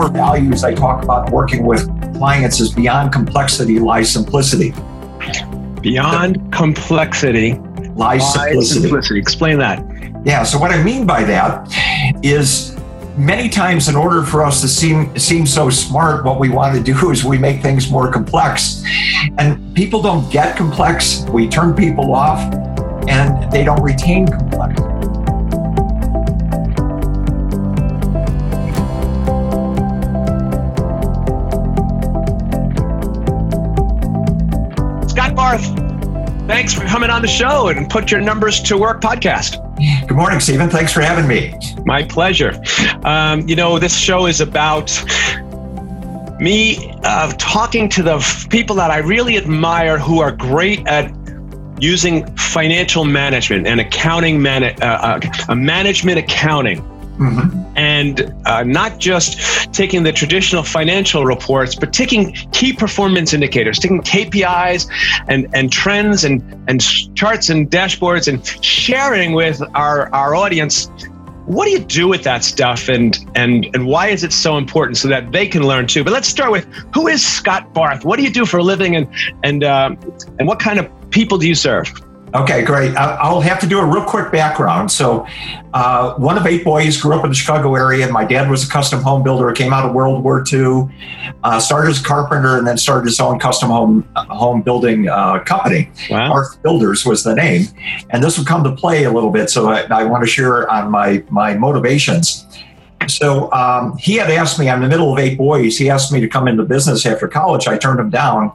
core values I talk about working with clients is beyond complexity lies simplicity. Beyond complexity lies simplicity. simplicity. Explain that. Yeah, so what I mean by that is many times in order for us to seem seem so smart what we want to do is we make things more complex and people don't get complex we turn people off and they don't retain complex thanks for coming on the show and put your numbers to work podcast. Good morning, Stephen. Thanks for having me. My pleasure. Um, you know, this show is about me uh, talking to the f- people that I really admire who are great at using financial management and accounting, man- uh, uh, management accounting. Mm-hmm. And uh, not just taking the traditional financial reports, but taking key performance indicators, taking KPIs and, and trends and, and charts and dashboards and sharing with our, our audience what do you do with that stuff? And and and why is it so important so that they can learn too? But let's start with who is Scott Barth? What do you do for a living? And and uh, and what kind of people do you serve Okay, great. I'll have to do a real quick background. So, uh, one of eight boys, grew up in the Chicago area. My dad was a custom home builder. Came out of World War II, uh, started as a carpenter, and then started his own custom home home building uh, company. Wow. Barth Builders was the name, and this will come to play a little bit. So, I, I want to share on my my motivations. So, um, he had asked me. I'm in the middle of eight boys. He asked me to come into business after college. I turned him down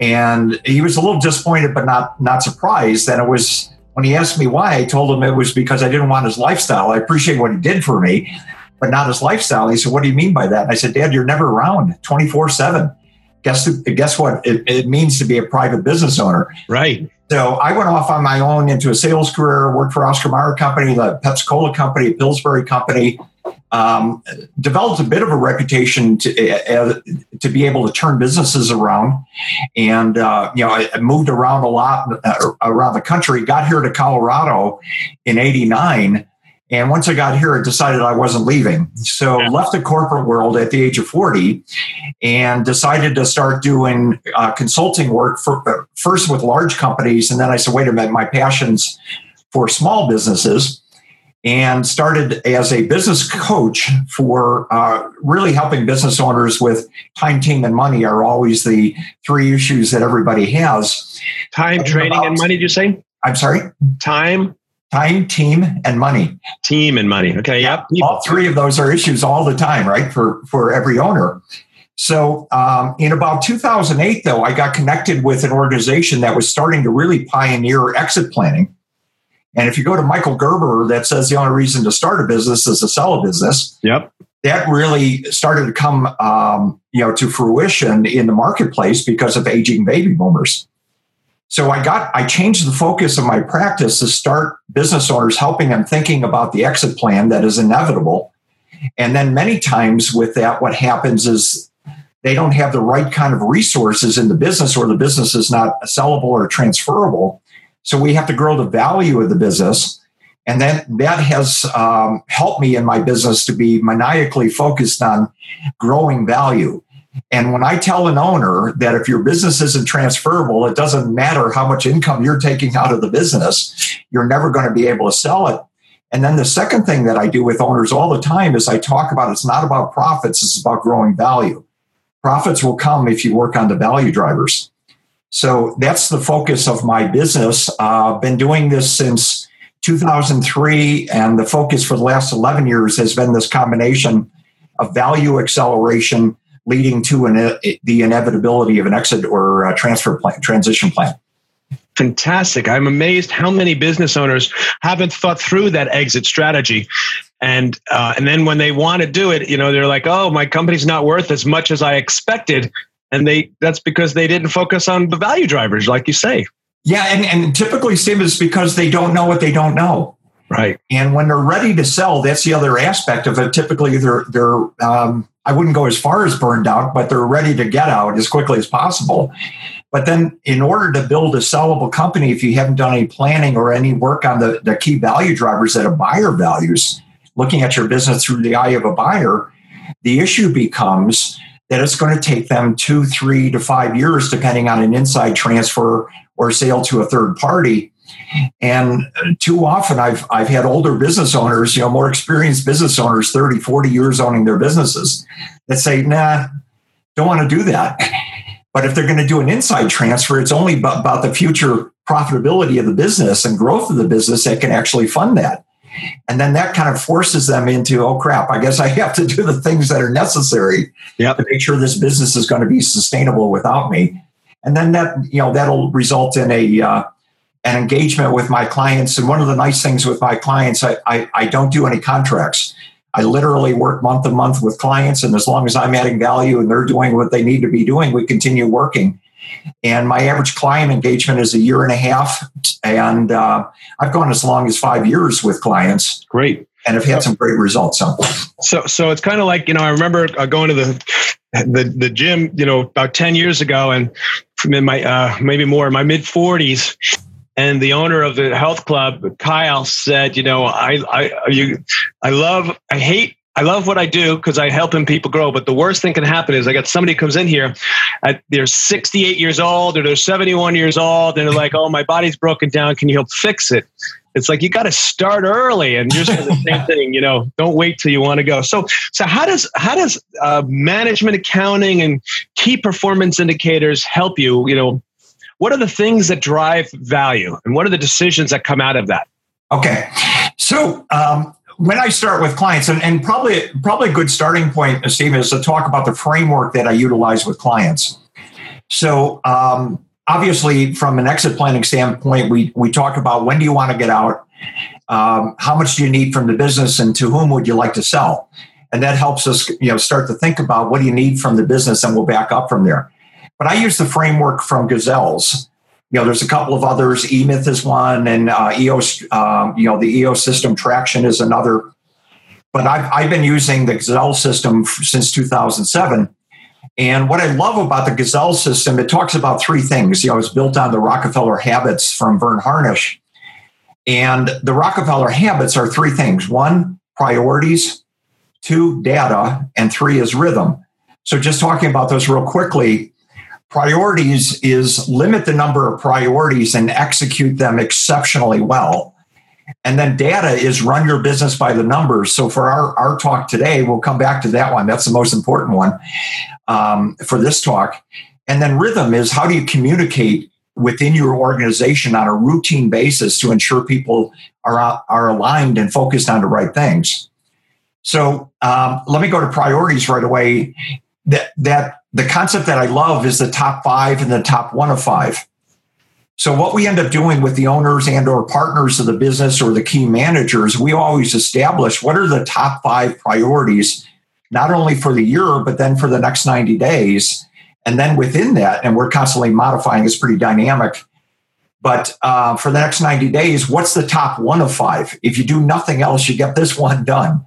and he was a little disappointed, but not not surprised. And it was when he asked me why, I told him it was because I didn't want his lifestyle. I appreciate what he did for me, but not his lifestyle. He said, "What do you mean by that?" And I said, "Dad, you're never around, twenty four seven. Guess guess what? It, it means to be a private business owner, right?" So I went off on my own into a sales career, worked for Oscar Mayer Company, the Pepsi Cola Company, Pillsbury Company, um, developed a bit of a reputation to uh, to be able to turn businesses around, and uh, you know I moved around a lot uh, around the country. Got here to Colorado in '89. And once I got here, I decided I wasn't leaving. So yeah. left the corporate world at the age of 40 and decided to start doing uh, consulting work for, uh, first with large companies. And then I said, wait a minute, my passion's for small businesses and started as a business coach for uh, really helping business owners with time, team, and money are always the three issues that everybody has. Time, training, and money, did you say? I'm sorry? Time, time, team, and money. Team and money. Okay. Yep. All three of those are issues all the time, right? For for every owner. So um, in about 2008, though, I got connected with an organization that was starting to really pioneer exit planning. And if you go to Michael Gerber, that says the only reason to start a business is to sell a business. Yep. That really started to come, um, you know, to fruition in the marketplace because of aging baby boomers. So I got, I changed the focus of my practice to start business owners, helping them thinking about the exit plan that is inevitable. And then many times with that, what happens is they don't have the right kind of resources in the business, or the business is not sellable or transferable. So we have to grow the value of the business. And then that has um, helped me in my business to be maniacally focused on growing value. And when I tell an owner that if your business isn't transferable, it doesn't matter how much income you're taking out of the business, you're never going to be able to sell it. And then the second thing that I do with owners all the time is I talk about it's not about profits, it's about growing value. Profits will come if you work on the value drivers. So that's the focus of my business. I've uh, been doing this since 2003, and the focus for the last 11 years has been this combination of value acceleration leading to an, the inevitability of an exit or a transfer plan, transition plan. Fantastic. I'm amazed how many business owners haven't thought through that exit strategy. And uh, and then when they want to do it, you know, they're like, "Oh, my company's not worth as much as I expected." And they that's because they didn't focus on the value drivers, like you say. Yeah, and, and typically, Steve, is because they don't know what they don't know. Right. And when they're ready to sell, that's the other aspect of it. Typically, they're they're um, I wouldn't go as far as burned out, but they're ready to get out as quickly as possible. But then, in order to build a sellable company, if you haven't done any planning or any work on the, the key value drivers that a buyer values, looking at your business through the eye of a buyer, The issue becomes that it's going to take them two, three to five years, depending on an inside transfer or sale to a third party. And too often I've, I've had older business owners, you know, more experienced business owners, 30, 40 years owning their businesses that say, nah, don't want to do that. But if they're going to do an inside transfer, it's only about the future profitability of the business and growth of the business that can actually fund that. And then that kind of forces them into, oh crap, I guess I have to do the things that are necessary yep. to make sure this business is going to be sustainable without me. And then that, you know, that'll result in a uh, an engagement with my clients. And one of the nice things with my clients, I, I, I don't do any contracts. I literally work month to month with clients, and as long as I'm adding value and they're doing what they need to be doing, we continue working. And my average client engagement is a year and a half, and uh, I've gone as long as five years with clients. Great, and have had some great results. So, so, so it's kind of like you know, I remember uh, going to the the the gym, you know, about ten years ago, and from in my uh, maybe more in my mid forties, and the owner of the health club, Kyle, said, "You know, I, I, you, I love, I hate." I love what I do because I helping people grow. But the worst thing can happen is I got somebody comes in here, at, they're 68 years old or they're 71 years old, and they're like, "Oh, my body's broken down. Can you help fix it?" It's like you got to start early, and you're the same thing. You know, don't wait till you want to go. So, so how does how does uh, management accounting and key performance indicators help you? You know, what are the things that drive value and what are the decisions that come out of that? Okay. So, um, when I start with clients, and, and probably probably a good starting point, Stephen, is to talk about the framework that I utilize with clients. So, um, obviously, from an exit planning standpoint, we we talk about when do you want to get out, um, how much do you need from the business, and to whom would you like to sell, and that helps us, you know, start to think about what do you need from the business, and we'll back up from there. But I use the framework from Gazelles. You know, there's a couple of others. eMyth is one, and uh, EOS. Um, you know, the EOS system traction is another. But I've, I've been using the Gazelle system since 2007. And what I love about the Gazelle system, it talks about three things. You know, it's built on the Rockefeller habits from Verne Harnish. And the Rockefeller habits are three things one, priorities, two, data, and three is rhythm. So, just talking about those real quickly, Priorities is limit the number of priorities and execute them exceptionally well. And then data is run your business by the numbers. So for our, our talk today, we'll come back to that one. That's the most important one um, for this talk. And then rhythm is how do you communicate within your organization on a routine basis to ensure people are, are aligned and focused on the right things. So um, let me go to priorities right away. That, that the concept that I love is the top five and the top one of five. So what we end up doing with the owners and or partners of the business or the key managers, we always establish what are the top five priorities, not only for the year, but then for the next 90 days. And then within that, and we're constantly modifying, it's pretty dynamic. But uh, for the next 90 days, what's the top one of five? If you do nothing else, you get this one done.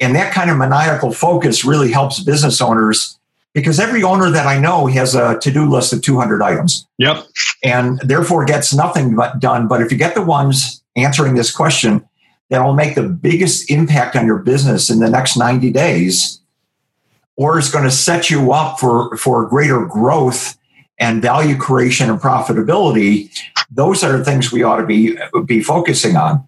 And that kind of maniacal focus really helps business owners because every owner that I know has a to-do list of 200 items. Yep. And therefore gets nothing but done. But if you get the ones answering this question that will make the biggest impact on your business in the next 90 days, or is going to set you up for, for greater growth and value creation and profitability, those are the things we ought to be, be focusing on.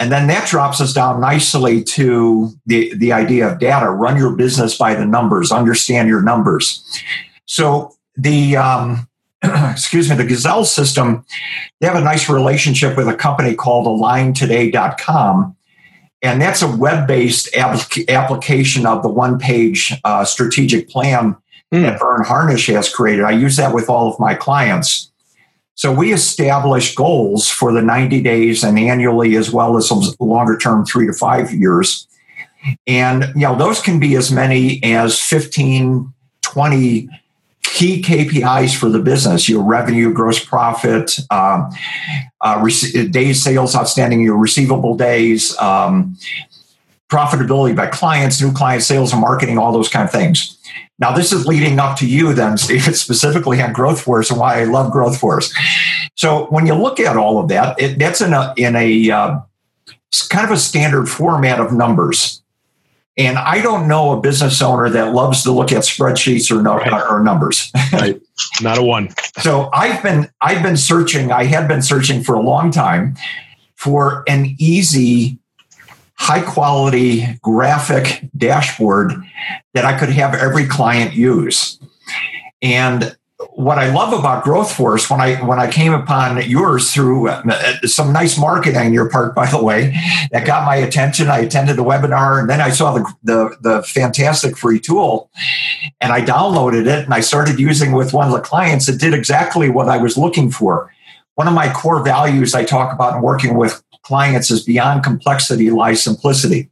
And then that drops us down nicely to the, the idea of data. Run your business by the numbers, understand your numbers. So the um, excuse me, the Gazelle system, they have a nice relationship with a company called aligntoday.com. And that's a web based application of the one page uh, strategic plan mm. that Verne Harnish has created. I use that with all of my clients. So we establish goals for the 90 days and annually, as well as some longer term, three to five years. And, you know, those can be as many as 15, 20 key KPIs for the business your revenue, gross profit, um, uh, days sales outstanding, your receivable days, um, profitability by clients, new client sales and marketing, all those kind of things. Now, this is leading up to you, then, Steve, specifically on Growth Force and why I love Growth Force. So, when you look at all of that, it, that's in a in a uh, kind of a standard format of numbers, And I don't know a business owner that loves to look at spreadsheets or, no, right. or numbers. right. Not a one. so I've been I've been searching. I had been searching for a long time for an easy, high quality graphic dashboard that I could have every client use. And what I love about Growth Force when I when I came upon yours through uh, some nice marketing on your part, by the way, that got my attention. I attended the webinar, and then I saw the the, the fantastic free tool, and I downloaded it and I started using with one of the clients. It did exactly what I was looking for. One of my core values I talk about in working with clients is beyond complexity lies simplicity.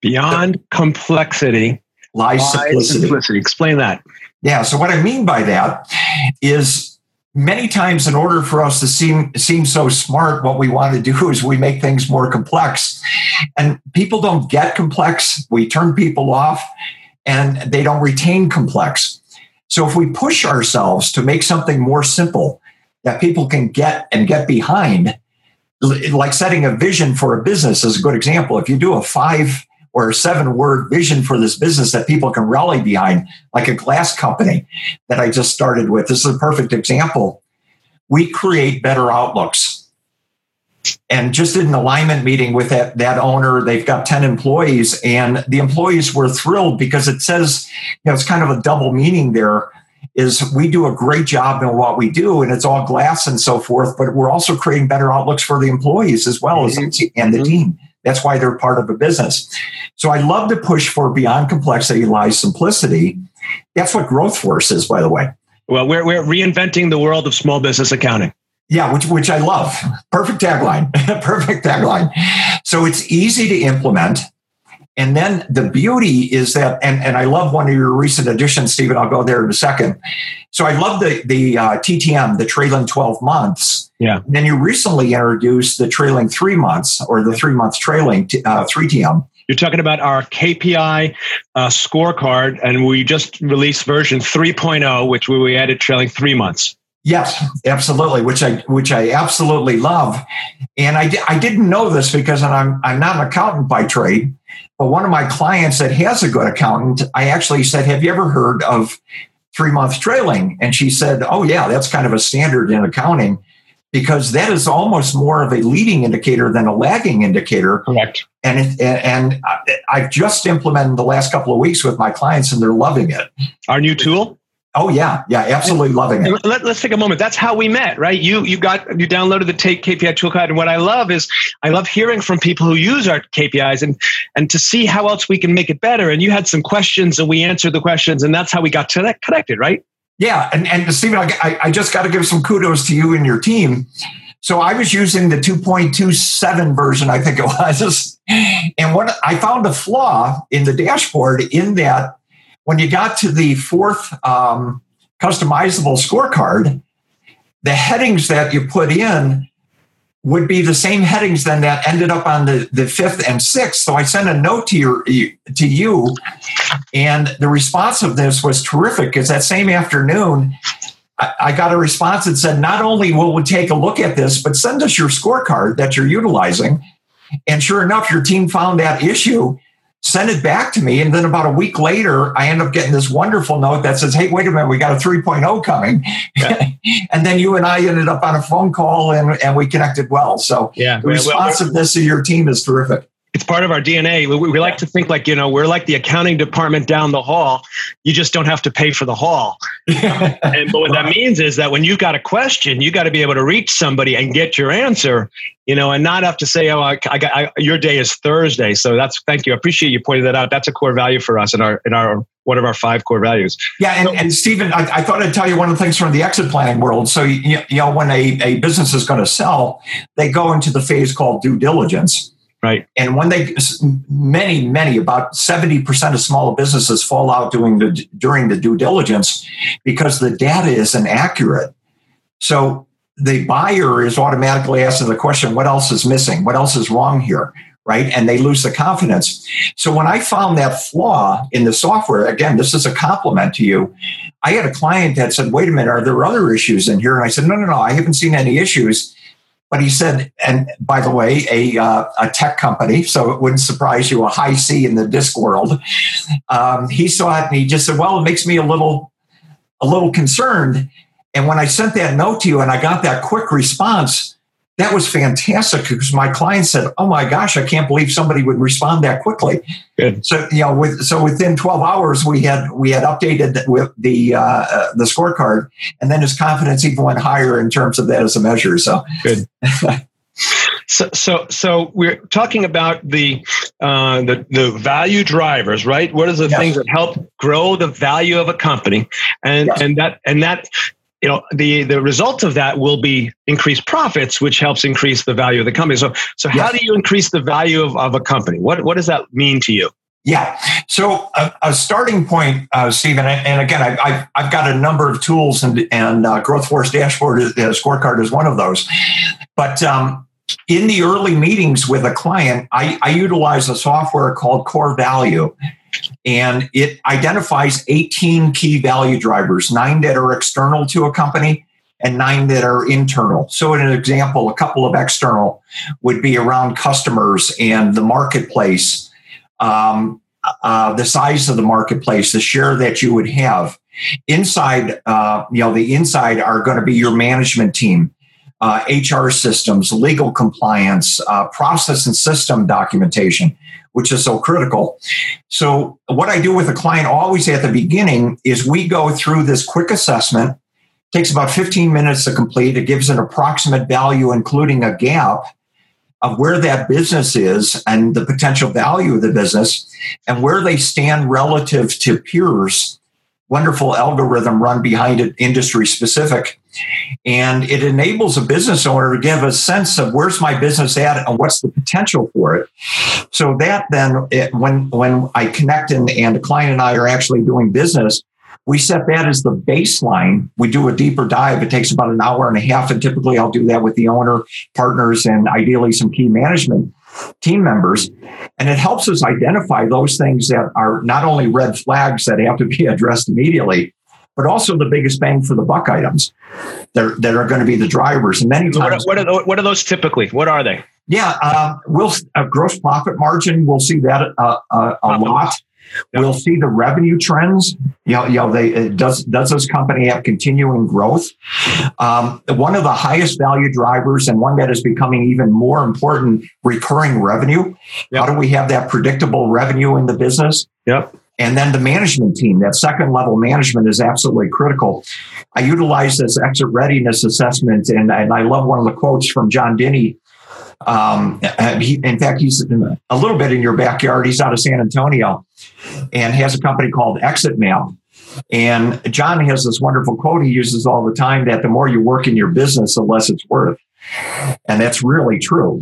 Beyond complexity lies simplicity. simplicity. Explain that. Yeah. So what I mean by that is many times in order for us to seem seem so smart, what we want to do is we make things more complex. And people don't get complex. We turn people off and they don't retain complex. So if we push ourselves to make something more simple that people can get and get behind, like setting a vision for a business is a good example. If you do a five or seven word vision for this business that people can rally behind, like a glass company that I just started with. This is a perfect example. We create better outlooks. And just did an alignment meeting with that, that owner. They've got 10 employees, and the employees were thrilled because it says, you know, it's kind of a double meaning there is we do a great job in what we do and it's all glass and so forth but we're also creating better outlooks for the employees as well as mm-hmm. and the team that's why they're part of a business. So I love to push for beyond complexity lies simplicity. That's what Growth Force is, by the way. Well, we're, we're reinventing the world of small business accounting. Yeah, which, which I love. Perfect tagline. Perfect tagline. So it's easy to implement. And then the beauty is that, and, and I love one of your recent additions, Stephen. I'll go there in a second. So I love the the uh, TTM, the trailing twelve months. Yeah. And then you recently introduced the trailing three months or the three months trailing uh, three TM. You're talking about our KPI uh, scorecard, and we just released version 3.0, which we added trailing three months. Yes, absolutely, which I which I absolutely love, and I, I didn't know this because I'm I'm not an accountant by trade, but one of my clients that has a good accountant, I actually said, Have you ever heard of three month trailing? And she said, Oh, yeah, that's kind of a standard in accounting because that is almost more of a leading indicator than a lagging indicator. Correct. And it, and I've just implemented the last couple of weeks with my clients, and they're loving it. Our new tool. Oh yeah, yeah, absolutely loving it. Let, us take a moment. That's how we met, right? You you got you downloaded the Take KPI toolkit, and what I love is I love hearing from people who use our KPIs and and to see how else we can make it better. And you had some questions, and we answered the questions, and that's how we got to that connected, right? Yeah, and and Stephen, I, I just got to give some kudos to you and your team. So I was using the 2.27 version, I think it was, and what I found a flaw in the dashboard in that when you got to the fourth um, customizable scorecard, the headings that you put in would be the same headings then that ended up on the, the fifth and sixth. So I sent a note to your to you, and the response of this was terrific because that same afternoon I got a response that said, not only will we take a look at this, but send us your scorecard that you're utilizing. And sure enough, your team found that issue sent it back to me. And then about a week later, I end up getting this wonderful note that says, Hey, wait a minute, we got a 3.0 coming. Yeah. and then you and I ended up on a phone call and, and we connected well. So yeah, the responsiveness well, of your team is terrific it's part of our DNA. We, we, like to think like, you know, we're like the accounting department down the hall. You just don't have to pay for the hall. and but what that means is that when you've got a question, you got to be able to reach somebody and get your answer, you know, and not have to say, oh, I, I got I, your day is Thursday. So that's thank you. I appreciate you pointing that out. That's a core value for us in our in our one of our five core values. Yeah, and, and Stephen, I, I, thought I'd tell you one of the things from the exit planning world. So you, you know, when a, a business is going to sell, they go into the phase called due diligence. Right. And when they, many, many, about 70% of small businesses fall out doing the, during the due diligence because the data is inaccurate. So the buyer is automatically asking the question, what else is missing? What else is wrong here? Right. And they lose the confidence. So when I found that flaw in the software, again, this is a compliment to you. I had a client that said, wait a minute, are there other issues in here? And I said, no, no, no, I haven't seen any issues But he said, and by the way, a, uh, a tech company, so it wouldn't surprise you, a high C in the DISC world. Um, he saw it and he just said, well, it makes me a little, a little concerned. And when I sent that note to you and I got that quick response, that was fantastic because my client said, "Oh my gosh, I can't believe somebody would respond that quickly." Good. So you know, with, so within 12 hours, we had we had updated with the uh, uh, the scorecard, and then his confidence even went higher in terms of that as a measure. So good. So, so, so we're talking about the uh, the the value drivers, right? What are the yes. things that help grow the value of a company, and yes. and that and that you know the the result of that will be increased profits which helps increase the value of the company. So so how do you increase the value of, of a company? What what does that mean to you? Yeah. So a, a starting point, uh, Stephen, and again, I, have I've got a number of tools, and and uh, Growth Force Dashboard uh, scorecard is one of those. But um, in the early meetings with a client, I, I utilize a software called Core Value, and it identifies 18 key value drivers, nine that are external to a company and nine that are internal. So, in an example, a couple of external would be around customers and the marketplace, um, uh, the size of the marketplace, the share that you would have. Inside, uh, you know, the inside are going to be your management team. Uh, HR systems, legal compliance, uh, process and system documentation which is so critical. So, what I do with a client always at the beginning is we go through this quick assessment. It takes about 15 minutes to complete. It gives an approximate value, including a gap of where that business is and the potential value of the business and where they stand relative to peers. Wonderful algorithm run behind it, industry specific. And it enables a business owner to give a sense of where's my business at and what's the potential for it. So that then, it, when when I connect and, and the client and I are actually doing business, we set that as the baseline. We do a deeper dive. It takes about an hour and a half, and typically I'll do that with the owner, partners, and ideally some key management team members. And it helps us identify those things that are not only red flags that have to be addressed immediately, but also the biggest bang for the buck items that, that are going to be the drivers. And many times, what are, what are, what are those typically? What are they? Yeah, um, we'll a gross profit margin. We'll see that uh, uh, a lot. Yep. We'll see the revenue trends. You know, you know they does does this company have continuing growth? Um, one of the highest value drivers and one that is becoming even more important: recurring revenue. Yep. How do we have that predictable revenue in the business? Yep. And then the management team, that second level management is absolutely critical. I utilize this exit readiness assessment, and, and I love one of the quotes from John Dini. Um, he, in fact, he's a little bit in your backyard. He's out of San Antonio and has a company called Exit Map. And John has this wonderful quote he uses all the time that the more you work in your business, the less it's worth. And that's really true.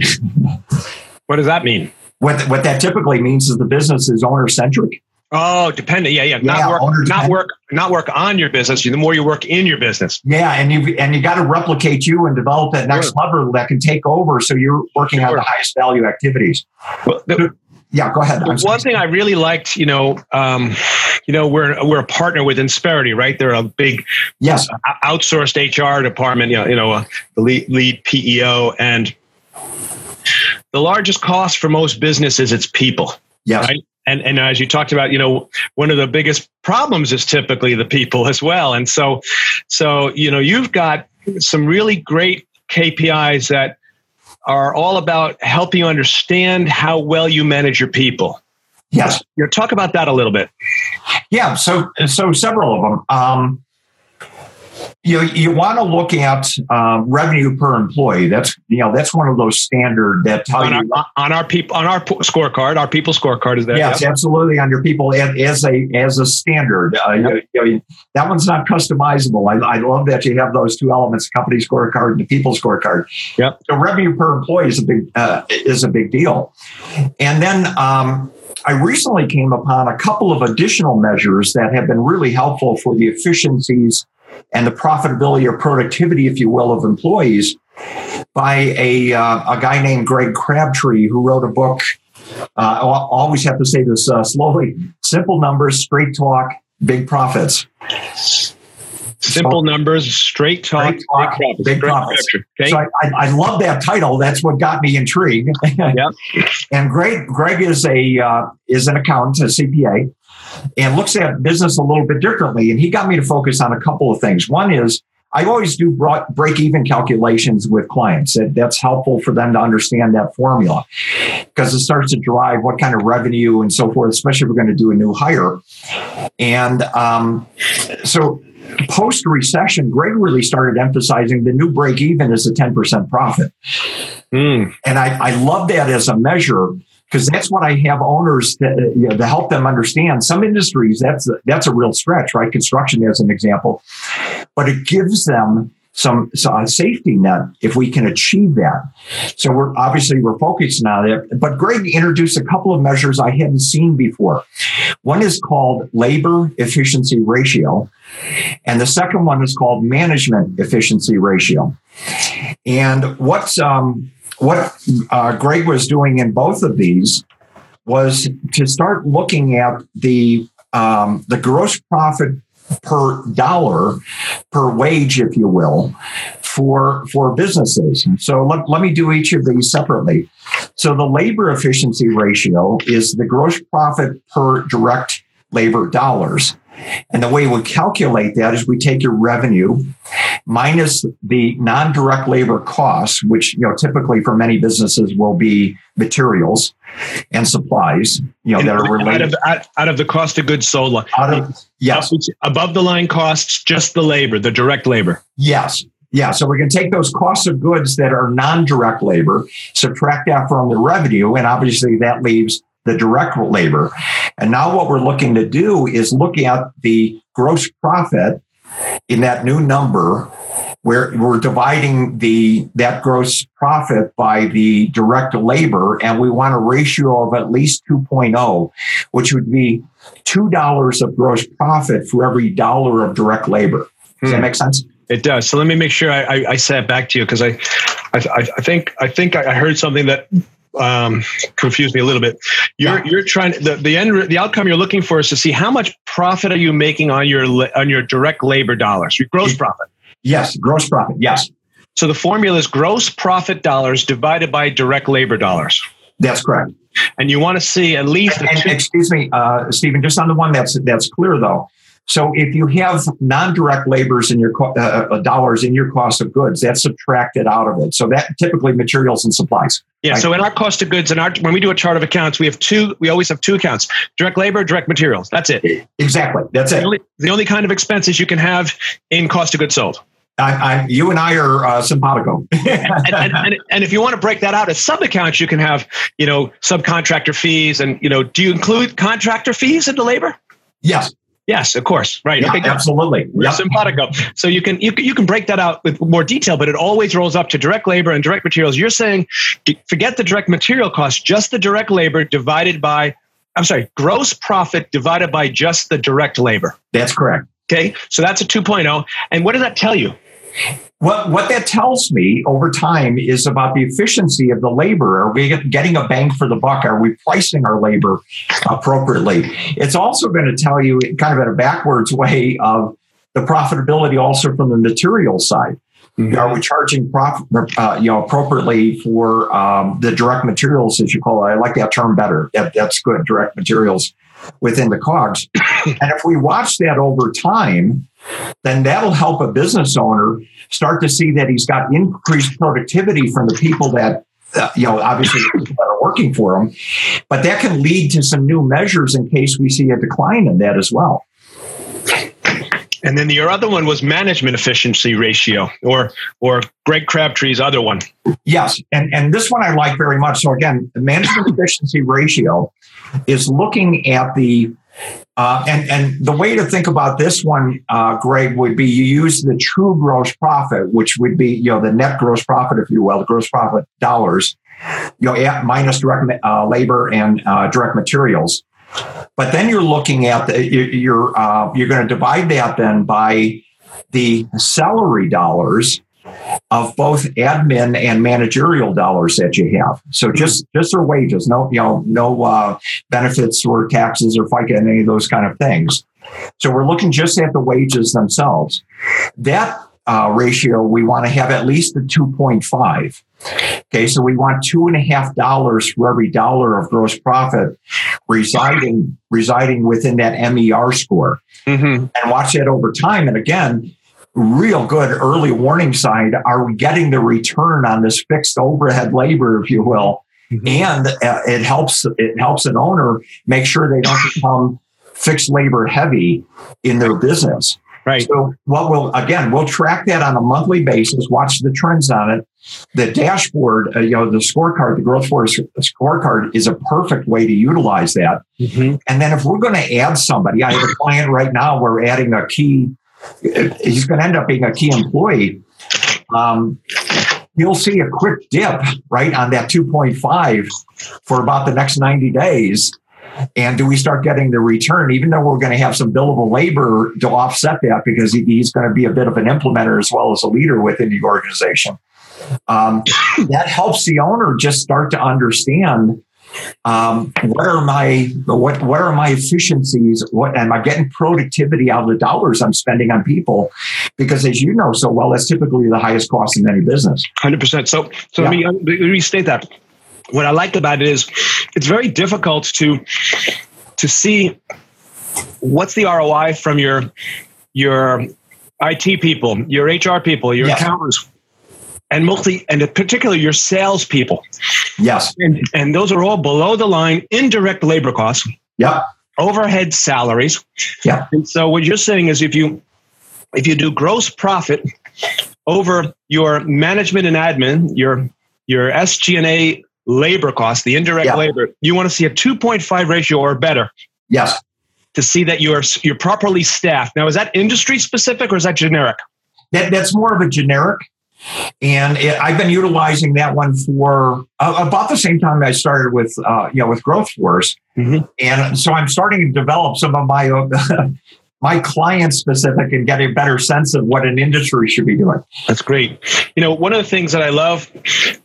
what does that mean? What, what that typically means is the business is owner centric. Oh, dependent. Yeah, yeah. Not yeah, work, not work, not work on your business. The more you work in your business. Yeah, and you and you got to replicate you and develop that next sure. level that can take over. So you're working sure. on the highest value activities. Well, the, yeah, go ahead. One thing I really liked, you know, um, you know, we're we're a partner with Insperity, right? They're a big yes uh, outsourced HR department. You know, you know, uh, the lead, lead PEO and the largest cost for most businesses is it's people. Yes. Right? And and as you talked about you know one of the biggest problems is typically the people as well. And so so you know you've got some really great KPIs that are all about helping you understand how well you manage your people. Yes. You know, talk about that a little bit. Yeah so so several of them. Um, you you want to look at um, revenue per employee. That's you know that's one of those standard that tell on you our, on our people on our scorecard. Our people scorecard is there. Yes, yeah. absolutely on your people as a as a standard. Uh, yep. you know, that one's not customizable. I, I love that you have those two elements: company scorecard and the people scorecard. Yep. So revenue per employee is a big uh, is a big deal, and then. Um, I recently came upon a couple of additional measures that have been really helpful for the efficiencies and the profitability or productivity, if you will, of employees by a, uh, a guy named Greg Crabtree, who wrote a book. Uh, I always have to say this uh, slowly simple numbers, straight talk, big profits. Simple so, numbers, straight talk, talk big profits. Big profits. Okay? So I, I, I, love that title. That's what got me intrigued. yep. and Greg, Greg is a uh, is an accountant, a CPA, and looks at business a little bit differently. And he got me to focus on a couple of things. One is I always do break even calculations with clients. That's helpful for them to understand that formula because it starts to drive what kind of revenue and so forth, especially if we're going to do a new hire. And um, so post recession, Greg really started emphasizing the new break even is a 10% profit. Mm. And I, I love that as a measure because that's what I have owners to, you know, to help them understand. Some industries that's a, that's a real stretch, right? Construction as an example, but it gives them some, some safety net if we can achieve that. So we're obviously we're focusing on it. But Greg introduced a couple of measures I hadn't seen before. One is called labor efficiency ratio, and the second one is called management efficiency ratio. And what's um, what uh, Greg was doing in both of these was to start looking at the um, the gross profit per dollar per wage, if you will, for for businesses. So let, let me do each of these separately. So the labor efficiency ratio is the gross profit per direct labor dollars. And the way we calculate that is we take your revenue minus the non-direct labor costs, which you know typically for many businesses will be materials and supplies, you know, and that are related out of, out, out of the cost of goods sold. Out of, uh, yes, above the line costs, just the labor, the direct labor. Yes, yeah, so we can take those costs of goods that are non-direct labor, subtract that from the revenue, and obviously that leaves the direct labor. And now what we're looking to do is look at the gross profit in that new number where we're dividing the that gross profit by the direct labor and we want a ratio of at least 2.0 which would be $2 of gross profit for every dollar of direct labor does hmm. that make sense it does so let me make sure i, I, I say it back to you because I, I i think i think i heard something that um, confused me a little bit. You're yeah. you're trying the the end the outcome you're looking for is to see how much profit are you making on your on your direct labor dollars, your gross profit. Yes, gross profit. Yes. So the formula is gross profit dollars divided by direct labor dollars. That's correct. And you want to see at least. And, and, excuse me, uh, Stephen, just on the one that's that's clear though. So if you have non-direct labors in your uh, uh, dollars in your cost of goods, that's subtracted out of it. So that typically materials and supplies. Yeah. Right? So in our cost of goods, and our when we do a chart of accounts, we have two. We always have two accounts: direct labor, direct materials. That's it. Exactly. That's the it. Only, the only kind of expenses you can have in cost of goods sold. I, I, you and I are uh, simpatico. and, and, and, and, if you want to break that out as sub accounts, you can have, you know, subcontractor fees. And, you know, do you include contractor fees into labor? Yes. Yes, of course. Right. Yeah, okay, absolutely. Yep. Simpatico. So you can you can you can break that out with more detail, but it always rolls up to direct labor and direct materials. You're saying forget the direct material cost, just the direct labor divided by I'm sorry, gross profit divided by just the direct labor. That's correct. Okay. So that's a 2.0. And what does that tell you? What, what that tells me over time is about the efficiency of the labor. Are we getting a bang for the buck? Are we pricing our labor appropriately? It's also going to tell you, kind of in a backwards way, of the profitability also from the material side. Mm-hmm. Are we charging profit, uh, you know, appropriately for um, the direct materials, as you call it? I like that term better. That, that's good, direct materials within the COGS. and if we watch that over time, then that'll help a business owner start to see that he's got increased productivity from the people that uh, you know obviously that are working for him but that can lead to some new measures in case we see a decline in that as well and then your other one was management efficiency ratio, or or Greg Crabtree's other one. Yes, and and this one I like very much. So again, the management efficiency ratio is looking at the uh, and and the way to think about this one, uh, Greg, would be you use the true gross profit, which would be you know the net gross profit, if you will, the gross profit dollars, you know, minus direct uh, labor and uh, direct materials. But then you're looking at the, you're uh, you're going to divide that then by the salary dollars of both admin and managerial dollars that you have. So just just their wages, no you know no uh, benefits or taxes or FICA and any of those kind of things. So we're looking just at the wages themselves. That uh, ratio, we want to have at least a 2.5. Okay, so we want two and a half dollars for every dollar of gross profit residing residing within that MER score, mm-hmm. and watch that over time. And again, real good early warning sign: Are we getting the return on this fixed overhead labor, if you will? Mm-hmm. And uh, it helps it helps an owner make sure they don't become fixed labor heavy in their business. Right. So what we'll again we'll track that on a monthly basis, watch the trends on it. The dashboard, uh, you know, the scorecard, the growth force scorecard is a perfect way to utilize that. Mm-hmm. And then if we're going to add somebody, I have a client right now. We're adding a key. He's going to end up being a key employee. Um, you'll see a quick dip right on that 2.5 for about the next 90 days and do we start getting the return, even though we're going to have some billable labor to offset that because he's going to be a bit of an implementer as well as a leader within the organization? Um, that helps the owner just start to understand um, what are my what what are my efficiencies? What am I getting productivity out of the dollars I'm spending on people? Because as you know so well, that's typically the highest cost in any business. Hundred percent. So so yeah. let me let me restate that what I like about it is it's very difficult to to see what's the ROI from your your IT people, your HR people, your yes. accountants, and multi and particularly your salespeople. Yes, and, and those are all below the line indirect labor costs. Yeah, overhead salaries. Yeah, and so what you're saying is if you if you do gross profit over your management and admin, your your SG&A labor costs, the indirect labor, you want to see a 2.5 ratio or better. Yes. To see that you're you're properly staffed. Now, is that industry specific or is that generic? That, that's more of a generic. And it, I've been utilizing that one for uh, about the same time I started with, uh, you know, with Growth Force. Mm-hmm. And so I'm starting to develop some of my my client specific and get a better sense of what an industry should be doing. That's great. You know, one of the things that I love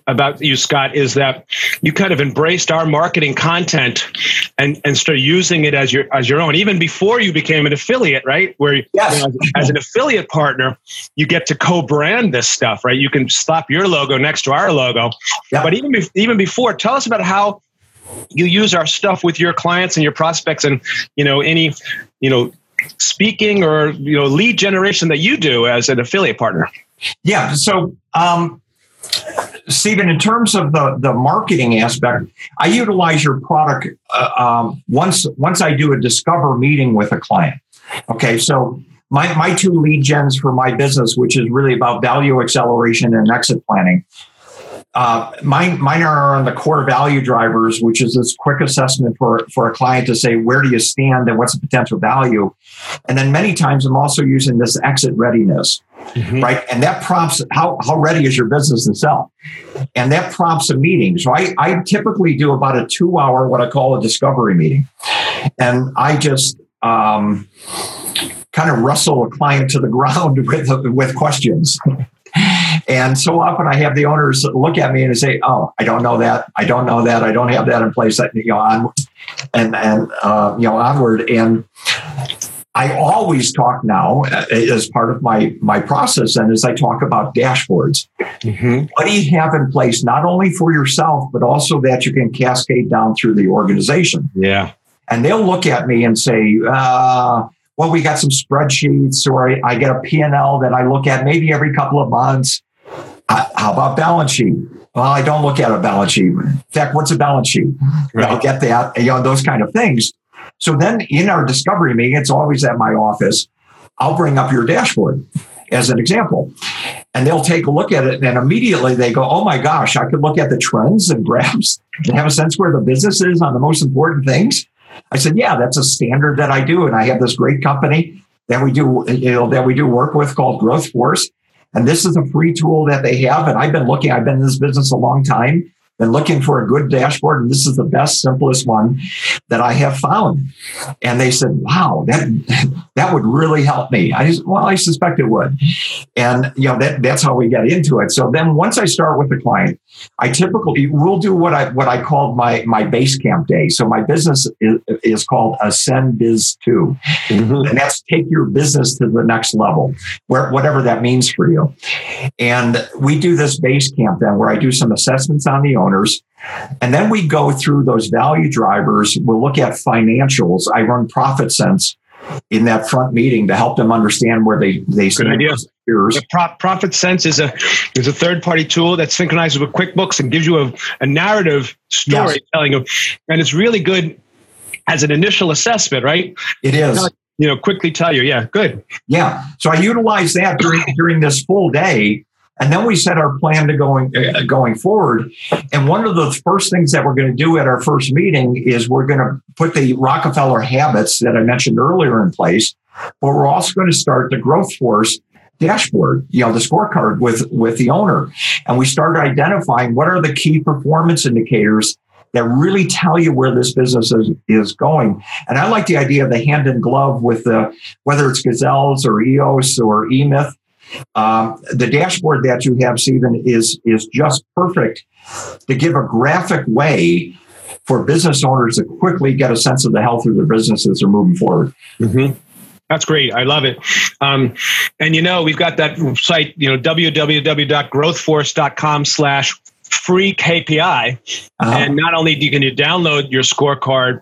about you, Scott, is that you kind of embraced our marketing content and, and started using it as your as your own, even before you became an affiliate, right? Where yes. You know, as, as, an affiliate partner, you get to co-brand this stuff, right? You can slap your logo next to our logo. Yep. But even be, even before, tell us about how you use our stuff with your clients and your prospects and you know any you know speaking or you know lead generation that you do as an affiliate partner? Yeah. So, um, Stephen, in terms of the the marketing aspect, I utilize your product uh, um, once once I do a discover meeting with a client. Okay, so my my two lead gens for my business, which is really about value acceleration and exit planning. Uh, mine, mine are on the core value drivers, which is this quick assessment for, for a client to say, where do you stand and what's the potential value? And then many times I'm also using this exit readiness, mm-hmm. right? And that prompts how, how ready is your business to sell? And that prompts a meeting. So I, I typically do about a two hour, what I call a discovery meeting. And I just, um, kind of wrestle a client to the ground with, with questions. And so often I have the owners look at me and say, "Oh, I don't know that. I don't know that. I don't have that in place." You know, on and and uh, you know onward. And I always talk now uh, as part of my my process, and as I talk about dashboards, mm-hmm. what do you have in place not only for yourself but also that you can cascade down through the organization? Yeah. And they'll look at me and say, uh, well, we got some spreadsheets, or I, I get a P&L that I look at maybe every couple of months. How about balance sheet? Well, I don't look at a balance sheet. In fact, what's a balance sheet? Right. I'll get that, you know, those kind of things. So then in our discovery meeting, it's always at my office. I'll bring up your dashboard as an example. And they'll take a look at it and immediately they go, oh my gosh, I could look at the trends and graphs and have a sense where the business is on the most important things. I said, yeah, that's a standard that I do. And I have this great company that we do, you know, that we do work with called Growth Force. And this is a free tool that they have. And I've been looking, I've been in this business a long time, been looking for a good dashboard. And this is the best, simplest one that I have found. And they said, wow, that, that would really help me. I said, well, I suspect it would. And, you know, that, that's how we get into it. So then once I start with the client, I typically we'll do what I what I called my my base camp day. So my business is, is called ascendBIZ2 mm-hmm. and that's take your business to the next level, where whatever that means for you. And we do this base camp then, where I do some assessments on the owners, and then we go through those value drivers. We'll look at financials. I run Profit Sense in that front meeting to help them understand where they they Good idea. The Pro- ProfitCents is a is a third party tool that synchronizes with QuickBooks and gives you a, a narrative storytelling yes. of, and it's really good as an initial assessment, right? It is. You know, quickly tell you, yeah, good. Yeah. So I utilize that during during this full day and then we set our plan to going uh, going forward. And one of the first things that we're going to do at our first meeting is we're going to put the Rockefeller habits that I mentioned earlier in place. But we're also going to start the GrowthForce dashboard, you know, the scorecard with with the owner, and we start identifying what are the key performance indicators that really tell you where this business is, is going. And I like the idea of the hand in glove with the whether it's Gazelles or EOS or eMyth um, the dashboard that you have, Stephen, is is just perfect to give a graphic way for business owners to quickly get a sense of the health of their businesses they're moving forward. Mm-hmm. That's great. I love it. Um, and you know, we've got that site, you know, www.growthforce.com slash free KPI. Uh-huh. And not only do you can you download your scorecard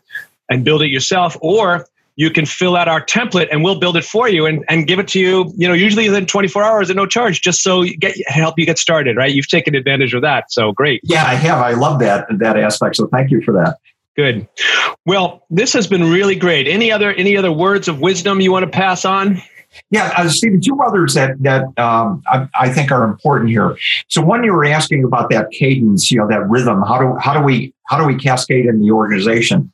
and build it yourself, or you can fill out our template and we'll build it for you and, and give it to you, you know, usually within 24 hours at no charge, just so you get help you get started, right? You've taken advantage of that. So great. Yeah, I have. I love that that aspect. So thank you for that. Good. Well, this has been really great. Any other any other words of wisdom you want to pass on? Yeah, uh, Stephen, two others that that um, I, I, think are important here. So one, you were asking about that cadence, you know, that rhythm. How do how do we how do we cascade in the organization?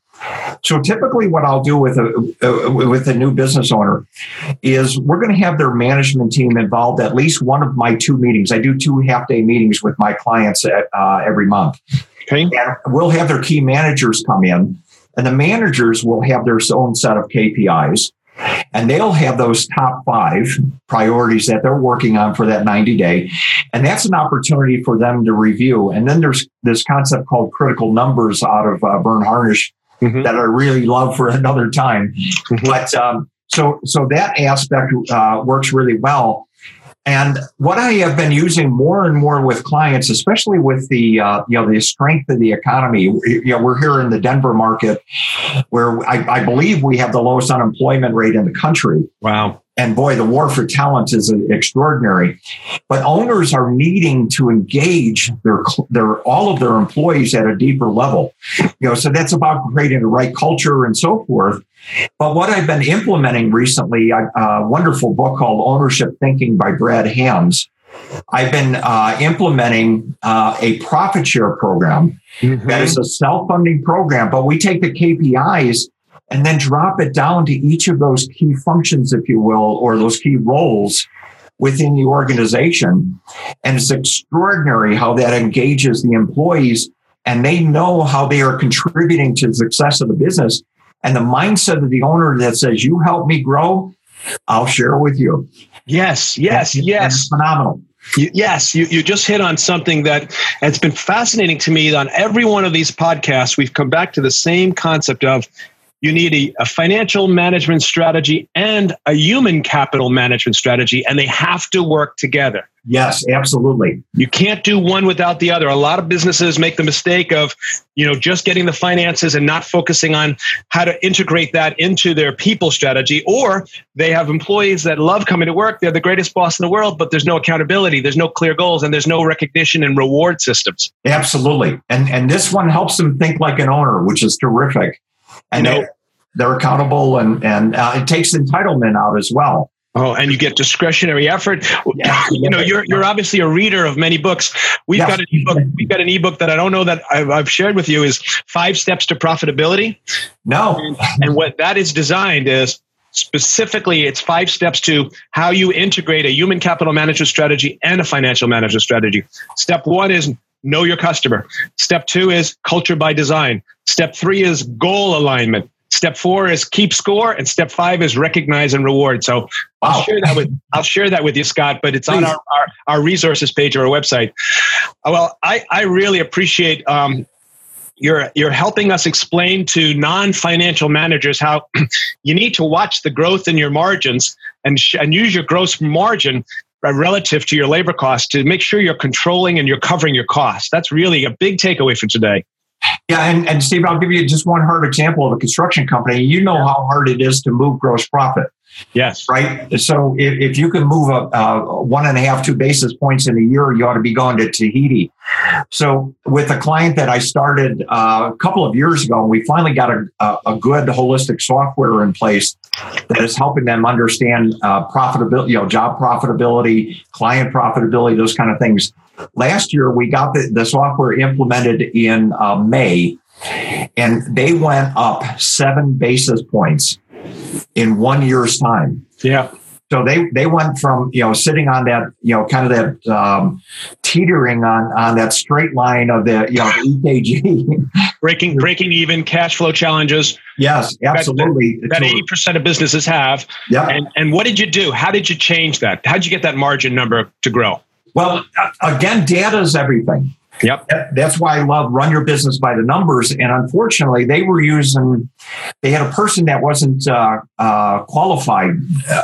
So typically, what I'll do with a uh, with a new business owner is we're going to have their management team involved at least one of my two meetings. I do two half day meetings with my clients at, uh, every month, okay. and we'll have their key managers come in, and the managers will have their own set of KPIs. And they'll have those top five priorities that they're working on for that 90 day. And that's an opportunity for them to review. And then there's this concept called critical numbers out of uh, Verne Harnish mm-hmm. that I really love for another time. Mm-hmm. But um, so so that aspect uh, works really well. And what I have been using more and more with clients, especially with the uh, you know the strength of the economy, you know we're here in the Denver market, where I, I believe we have the lowest unemployment rate in the country. Wow! And boy, the war for talent is extraordinary. But owners are needing to engage their their all of their employees at a deeper level. You know, so that's about creating the right culture and so forth. But what I've been implementing recently, a, a wonderful book called Ownership Thinking by Brad Hams. I've been uh, implementing uh, a profit share program mm-hmm. that is a self funding program, but we take the KPIs and then drop it down to each of those key functions, if you will, or those key roles within the organization. And it's extraordinary how that engages the employees and they know how they are contributing to the success of the business. And the mindset of the owner that says, you help me grow, I'll share with you. Yes, yes, that's, yes. That's phenomenal. You, yes, you, you just hit on something that has been fascinating to me on every one of these podcasts. We've come back to the same concept of you need a, a, financial management strategy and a human capital management strategy, and they have to work together. Yes, absolutely. You can't do one without the other. A lot of businesses make the mistake of, you know, just getting the finances and not focusing on how to integrate that into their people strategy. Or they have employees that love coming to work. They're the greatest boss in the world, but there's no accountability, there's no clear goals, and there's no recognition and reward systems. Absolutely. And and this one helps them think like an owner, which is terrific and they're accountable and and uh, it takes entitlement out as well. Oh, and you get discretionary effort. Yeah. You know, you're you're obviously a reader of many books. We've yes. got an ebook. We've got an ebook that I don't know that I've, I've shared with you is Five Steps to Profitability. No, and, and what that is designed is specifically it's five steps to how you integrate a human capital management strategy and a financial management strategy. Step one is know your customer. Step two is culture by design. Step three is goal alignment. Step four is keep score, and step five is recognize and reward. So wow. I'll share that with I'll share that with you, Scott. But it's Please. on our, our, our resources page or our website. Well, I, I really appreciate um, you're you're helping us explain to non-financial managers how you need to watch the growth in your margins and sh- and use your gross margin relative to your labor costs to make sure you're controlling and you're covering your costs. That's really a big takeaway for today. Yeah, and, and Steve, I'll give you just one hard example of a construction company. You know how hard it is to move gross profit. Yes. Right. So if, if you can move a, a, one and a half, two basis points in a year, you ought to be going to Tahiti. So with a client that I started uh, a couple of years ago, and we finally got a, a, a, good holistic software in place that is helping them understand uh, profitability, you know, job profitability, client profitability, those kind of things. Last year, we got the, the software implemented in uh, May, and they went up seven basis points in one year's time. Yeah. So they they went from you know sitting on that you know kind of that um, teetering on on that straight line of the you know the EKG breaking breaking even cash flow challenges. Yes, absolutely. That eighty percent of businesses have. Yeah. And and what did you do? How did you change that? How did you get that margin number to grow? Well, again, data is everything. Yep. That's why I love run your business by the numbers. And unfortunately, they were using, they had a person that wasn't uh, uh, qualified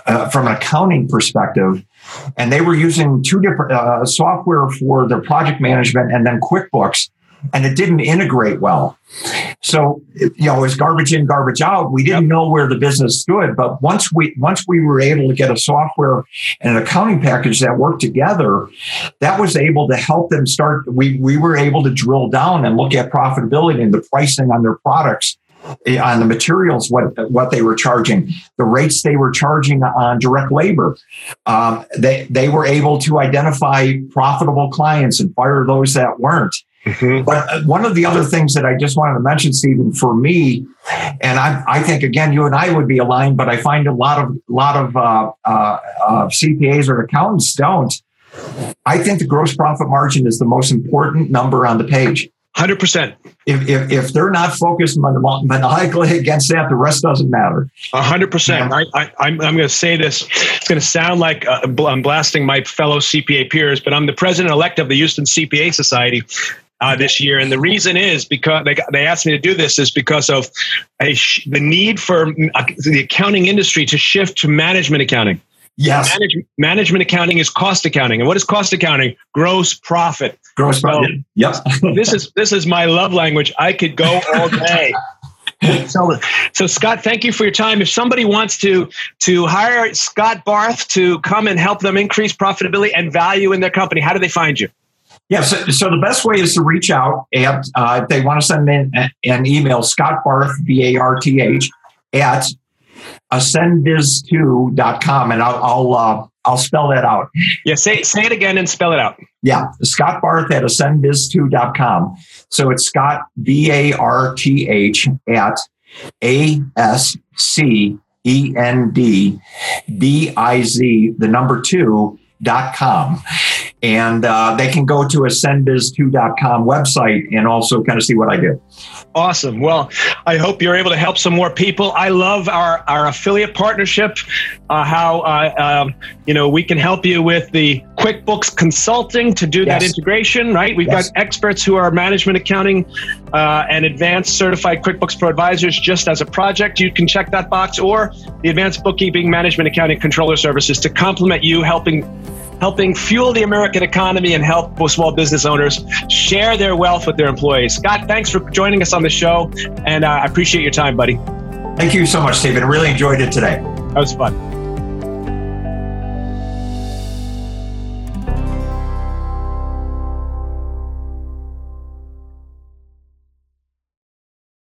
uh, from an accounting perspective. And they were using two different uh, software for their project management and then QuickBooks and it didn't integrate well. So, you know, it was garbage in, garbage out. We didn't know where the business stood, but once we once we were able to get a software and an accounting package that worked together, that was able to help them start. We we were able to drill down and look at profitability and the pricing on their products eh, on the materials what what they were charging the rates they were charging on direct labor um, they they were able to identify profitable clients and fire those that weren't Mm-hmm. But uh, one of the other things that I just wanted to mention, Stephen, for me, and I, I think again, you and I would be aligned, but I find a lot of lot of uh, uh, uh, CPAs or accountants don't. I think the gross profit margin is the most important number on the page. Hundred percent. If, if if they're not focused maniacally against that, the rest doesn't matter. hundred percent. I, I I'm I'm going to say this. It's going to sound like uh, I'm blasting my fellow CPA peers, but I'm the president elect of the Houston CPA Society, uh, this year, and the reason is because they they asked me to do this is because of sh- the need for uh, the accounting industry to shift to management accounting. Yes. Manage, management accounting is cost accounting. And what is cost accounting? Gross profit. Gross profit. So, yep. this is this is my love language. I could go all day. so, so Scott, thank you for your time. If somebody wants to to hire Scott Barth to come and help them increase profitability and value in their company, how do they find you? Yeah, so, so, the best way is to reach out at, uh, if they want to send me an, an email, Scott Barth, B A R T H, at ascendbiz2.com, and I'll, I'll, uh, I'll spell that out. Yeah, say, say it again and spell it out. Yeah, Scott Barth at ascendbiz2.com. So it's Scott, B A R T H, at A S C E N D B I Z, the number two, dot com and uh, they can go to ascendbiz2.com website and also kind of see what I do. Awesome. Well, I hope you're able to help some more people. I love our, our affiliate partnership, uh, how uh, um, you know we can help you with the QuickBooks consulting to do yes. that integration. Right? We've yes. got experts who are management accounting uh, and advanced certified QuickBooks Pro advisors. Just as a project, you can check that box, or the advanced bookkeeping, management accounting, controller services to complement you, helping helping fuel the American economy and help small business owners share their wealth with their employees. Scott, thanks for joining us on the show, and uh, I appreciate your time, buddy. Thank you so much, Stephen. Really enjoyed it today. That was fun.